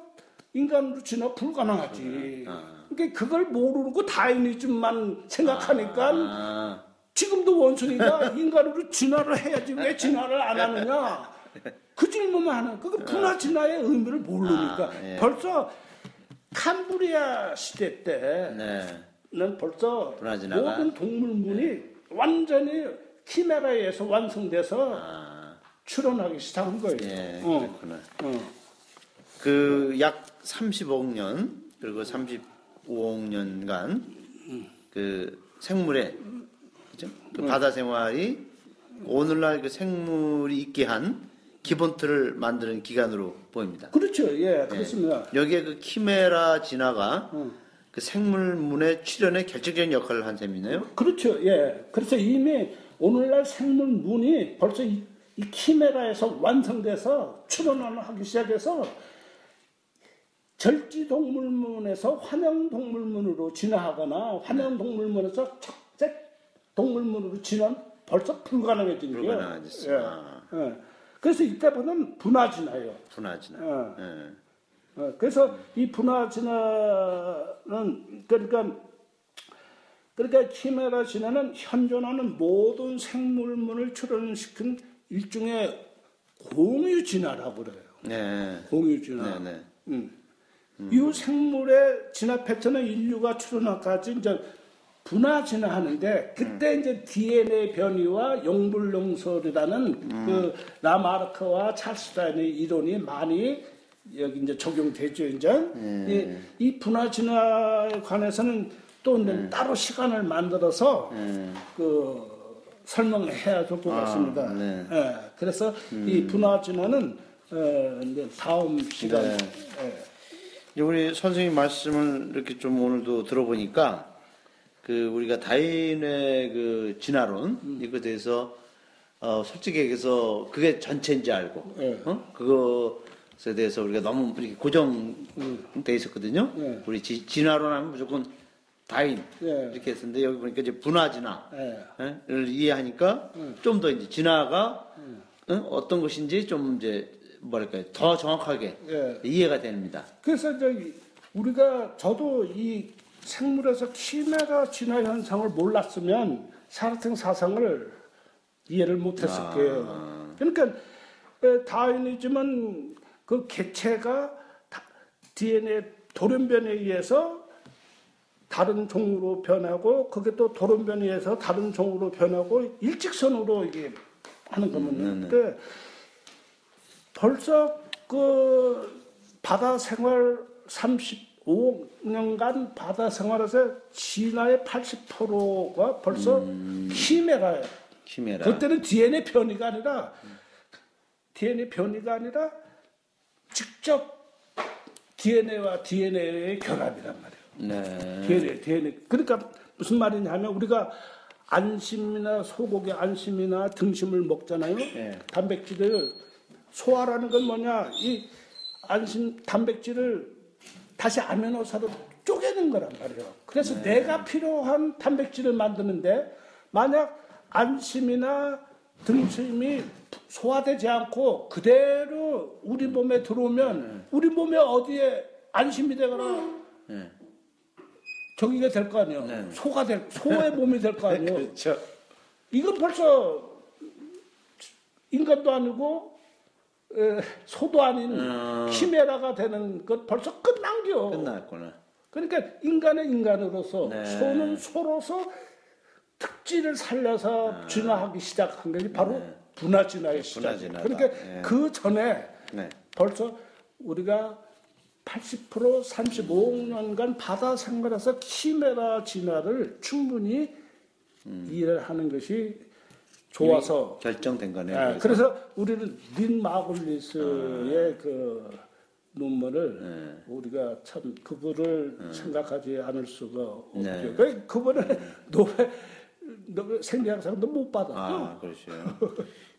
인간으로 진화 불가능하지. 그러니까 그걸 모르고 다이니즘만 생각하니까 아. 지금도 원숭이가 인간으로 진화를 해야지 왜 진화를 안 하느냐? 그 질문만 하는. 그거 분화 진화의 의미를 모르니까 아, 예. 벌써 캄브리아 시대 때는 네. 벌써 진화가? 모든 동물문이 완전히 키메라에서 완성돼서 아. 출현하기 시작한 거예요. 예. 어. 그렇구나. 어. 그약 30억 년 그리고 35억 년간 그 생물의 그죠? 그 바다 생활이 오늘날 그 생물이 있게 한 기본 틀을 만드는 기간으로 보입니다. 그렇죠. 예, 그렇습니다. 여기에 그 키메라 진화가 어. 그 생물문의 출현에 결정적인 역할을 한 셈이네요. 그렇죠. 예. 그래서 이미 오늘날 생물문이 벌써 이, 이 키메라에서 완성돼서 출현을 하기 시작해서 절지동물문에서 환영동물문으로 진화하거나 환영동물문에서 척색 동물문으로 진화는 벌써 불가능해진 거예요. 불가능해졌어요. 예. 아. 예. 그래서 이때보다는 분화 진화예요. 분화 진화. 어. 예. 어, 그래서 이 분화 진화는 그러니까 그러니까 키메라 진화는 현존하는 모든 생물문을 출현시킨 일종의 공유 진화라고 그래요. 네. 공유 진화. 네, 네. 음. 이 생물의 진화 패턴은 인류가 출현하까지 이제 분화 진화하는데 그때 이제 DNA 변이와 용불용설이라는 그 라마르크와 찰스 다인의 이론이 많이 여기 이제 적용되죠 이제. 이, 이 분화 진화에 관해서는 또 이제 따로 시간을 만들어서 그 설명해야 될 것 같습니다. 네. 예, 그래서 이 분화 진화는 어, 이제 다음 시간에 네. 예. 우리 선생님 말씀을 이렇게 좀 오늘도 들어보니까 그 우리가 다인의 그 진화론 이거에 대해서 어 솔직히 얘기해서 그게 전체인지 알고 네. 어? 그것에 대해서 우리가 너무 이렇게 고정돼 있었거든요. 네. 우리 지- 진화론 하면 무조건 다인 네. 이렇게 했었는데 여기 보니까 이제 분화 진화 예. 를 이해하니까 좀 더 이제 진화가 어? 어떤 것인지 좀 이제 뭐랄까요 더 정확하게 예. 이해가 됩니다. 그래서 저기 우리가 저도 이 생물에서 키메라 진화 현상을 몰랐으면 사르팅 사상을 이해를 못했을 아. 거예요. 그러니까 에, 다윈이지만 그 개체가 다- DNA 돌연변에 의해서 다른 종으로 변하고 그게 또 돌연변에 의해서 다른 종으로 변하고 일직선으로 이게 하는 거면 근데 벌써 그 바다 생활 35년간 바다 생활에서 진화의 80%가 벌써 키메라예요. 키메라. 그때는 DNA 변이가 아니라 DNA 변이가 아니라 직접 DNA와 DNA의 결합이란 말이에요. 네. DNA, DNA. 그러니까 무슨 말이냐면 우리가 안심이나 소고기 안심이나 등심을 먹잖아요. 예. 단백질을 소화라는 건 뭐냐? 이 안심 단백질을 다시 아미노사로 쪼개는 거란 말이에요. 그래서 내가 필요한 단백질을 만드는데 만약 안심이나 등심이 소화되지 않고 그대로 우리 몸에 들어오면 우리 몸에 어디에 안심이 되거나 네. 저기가 될 거 아니에요. 네. 소가 될 소의 몸이 될 거 아니에요. 그렇죠. 이건 벌써 인간도 아니고 에, 소도 아닌 어. 키메라가 되는 것 벌써 끝난겨. 끝났구나. 그러니까 인간은 인간으로서 네. 소는 소로서 특질을 살려서 진화하기 시작한 것이 바로 네. 분화 진화의 시작. 분화진화다. 그러니까 예. 그 전에 네. 벌써 우리가 80% 35억 년간 바다 생활에서 키메라 진화를 충분히 음. 이해를 하는 것이 좋아서 결정된 거네요. 예, 그래서. 그래서 우리는 린 마글리스의 그 논문을 우리가 참 그분을 생각하지 않을 수가 없죠. 네. 그 그분은 노벨 노벨 생리학상도 못 받았죠. 아, 그렇죠.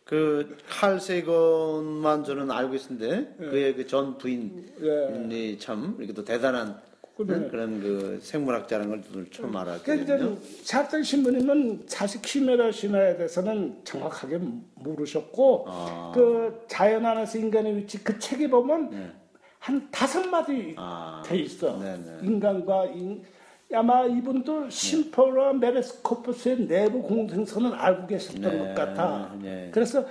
그, 칼 세건만 저는 알고 있었는데, 그의 그 전 부인이 참, 이렇게 또 대단한 그래. 그런 그 생물학자라는 걸 저는 처음 알았거든요. 그러니까 신부님은 사실 키메라 신화에 대해서는 정확하게 모르셨고 아. 그 자연 안에서 인간의 위치 그 책에 보면 한 다섯 마디 네. 아. 돼 있어. 네네. 인간과 인, 아마 이분도 심포라 메레스코프스의 내부 공생선은 알고 계셨던 네. 것 같아. 네. 그래서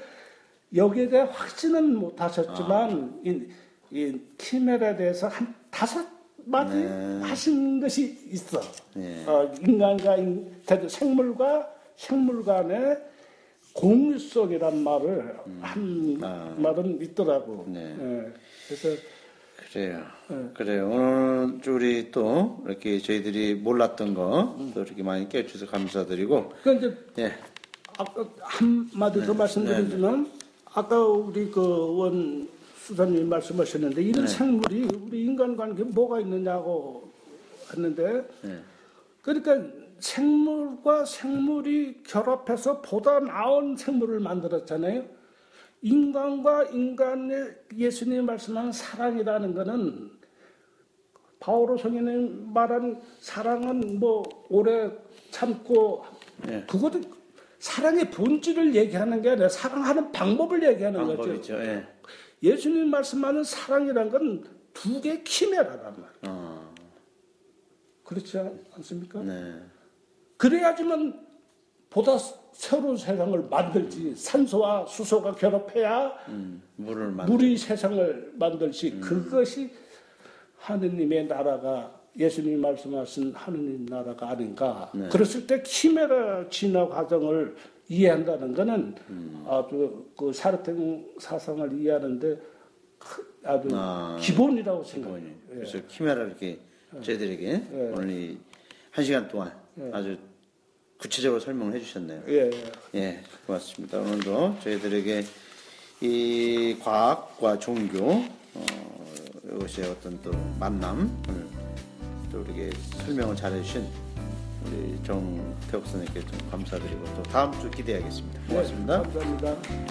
여기에 대해 확신은 못 하셨지만 이, 이 키메라에 대해서 한 다섯 마디 네. 하신 것이 있어. 네. 어, 인간과 인, 생물과 생물 간의 공유성이란 말을 한 아. 말은 있더라고. 네. 예. 그래서 그래요. 그래요. 오늘 우리 또 이렇게 저희들이 몰랐던 거또 이렇게 많이 깨주셔서 감사드리고, 그 이제 예. 아까 한 마디 더 말씀드리지만 아까 우리 그원 수사님이 말씀하셨는데 이런 생물이 우리 인간관계에 뭐가 있느냐고 했는데 네. 그러니까 생물과 생물이 결합해서 보다 나은 생물을 만들었잖아요. 인간과 인간의 예수님이 말씀하는 사랑이라는 거는 바오로 성인이 말한 사랑은 뭐 오래 참고 네. 그것도 사랑의 본질을 얘기하는 게 아니라 사랑하는 방법을 얘기하는 거죠. 방법이죠. 예. 예수님 말씀하는 사랑이란 건 두 개의 키메라란 말이에요. 어, 그렇지 않습니까? 네. 그래야지만 보다 새로운 세상을 만들지 산소와 수소가 결합해야 음, 물을 만. 물이 세상을 만들지 그것이 하느님의 나라가 예수님이 말씀하신 하느님 나라가 아닌가 그랬을 때 키메라 진화 과정을 이해한다는 것은 아주 그 사르탱 사상을 이해하는데 크- 아주 아, 기본이라고 생각해요. 예. 그래서 키메라 이렇게 저희들에게 오늘 이 한 시간 동안 아주 구체적으로 설명을 해주셨네요. 예, 예. 예, 고맙습니다. 오늘도 저희들에게 이 과학과 종교 어, 이것의 어떤 또 만남 오늘 또 우리에게 설명을 잘 해주신 우리 정태욱 선생님께 좀 감사드리고 또 다음 주 기대하겠습니다. 고맙습니다. 네, 감사합니다. 네.